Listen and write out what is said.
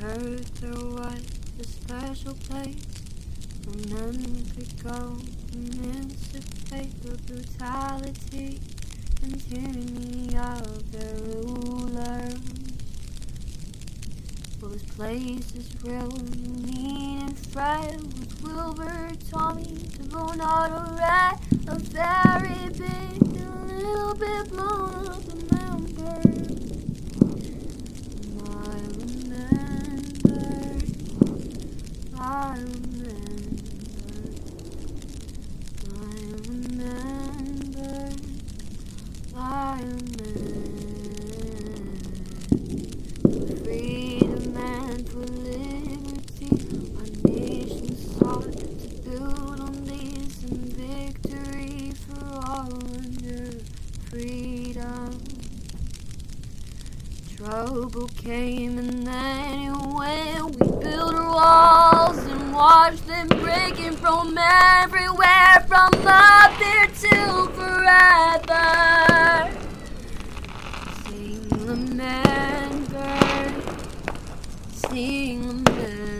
heard there was a special place where men could go emancipate the brutality and tyranny of their rulers. Well, this place is real, mean and fried with Wilbur, Tommy, Devon, Otto, Rat, a very big, Trouble came and then it went. We built watch them breaking from everywhere, from up here to forever. Sing the man, bird. Sing the man.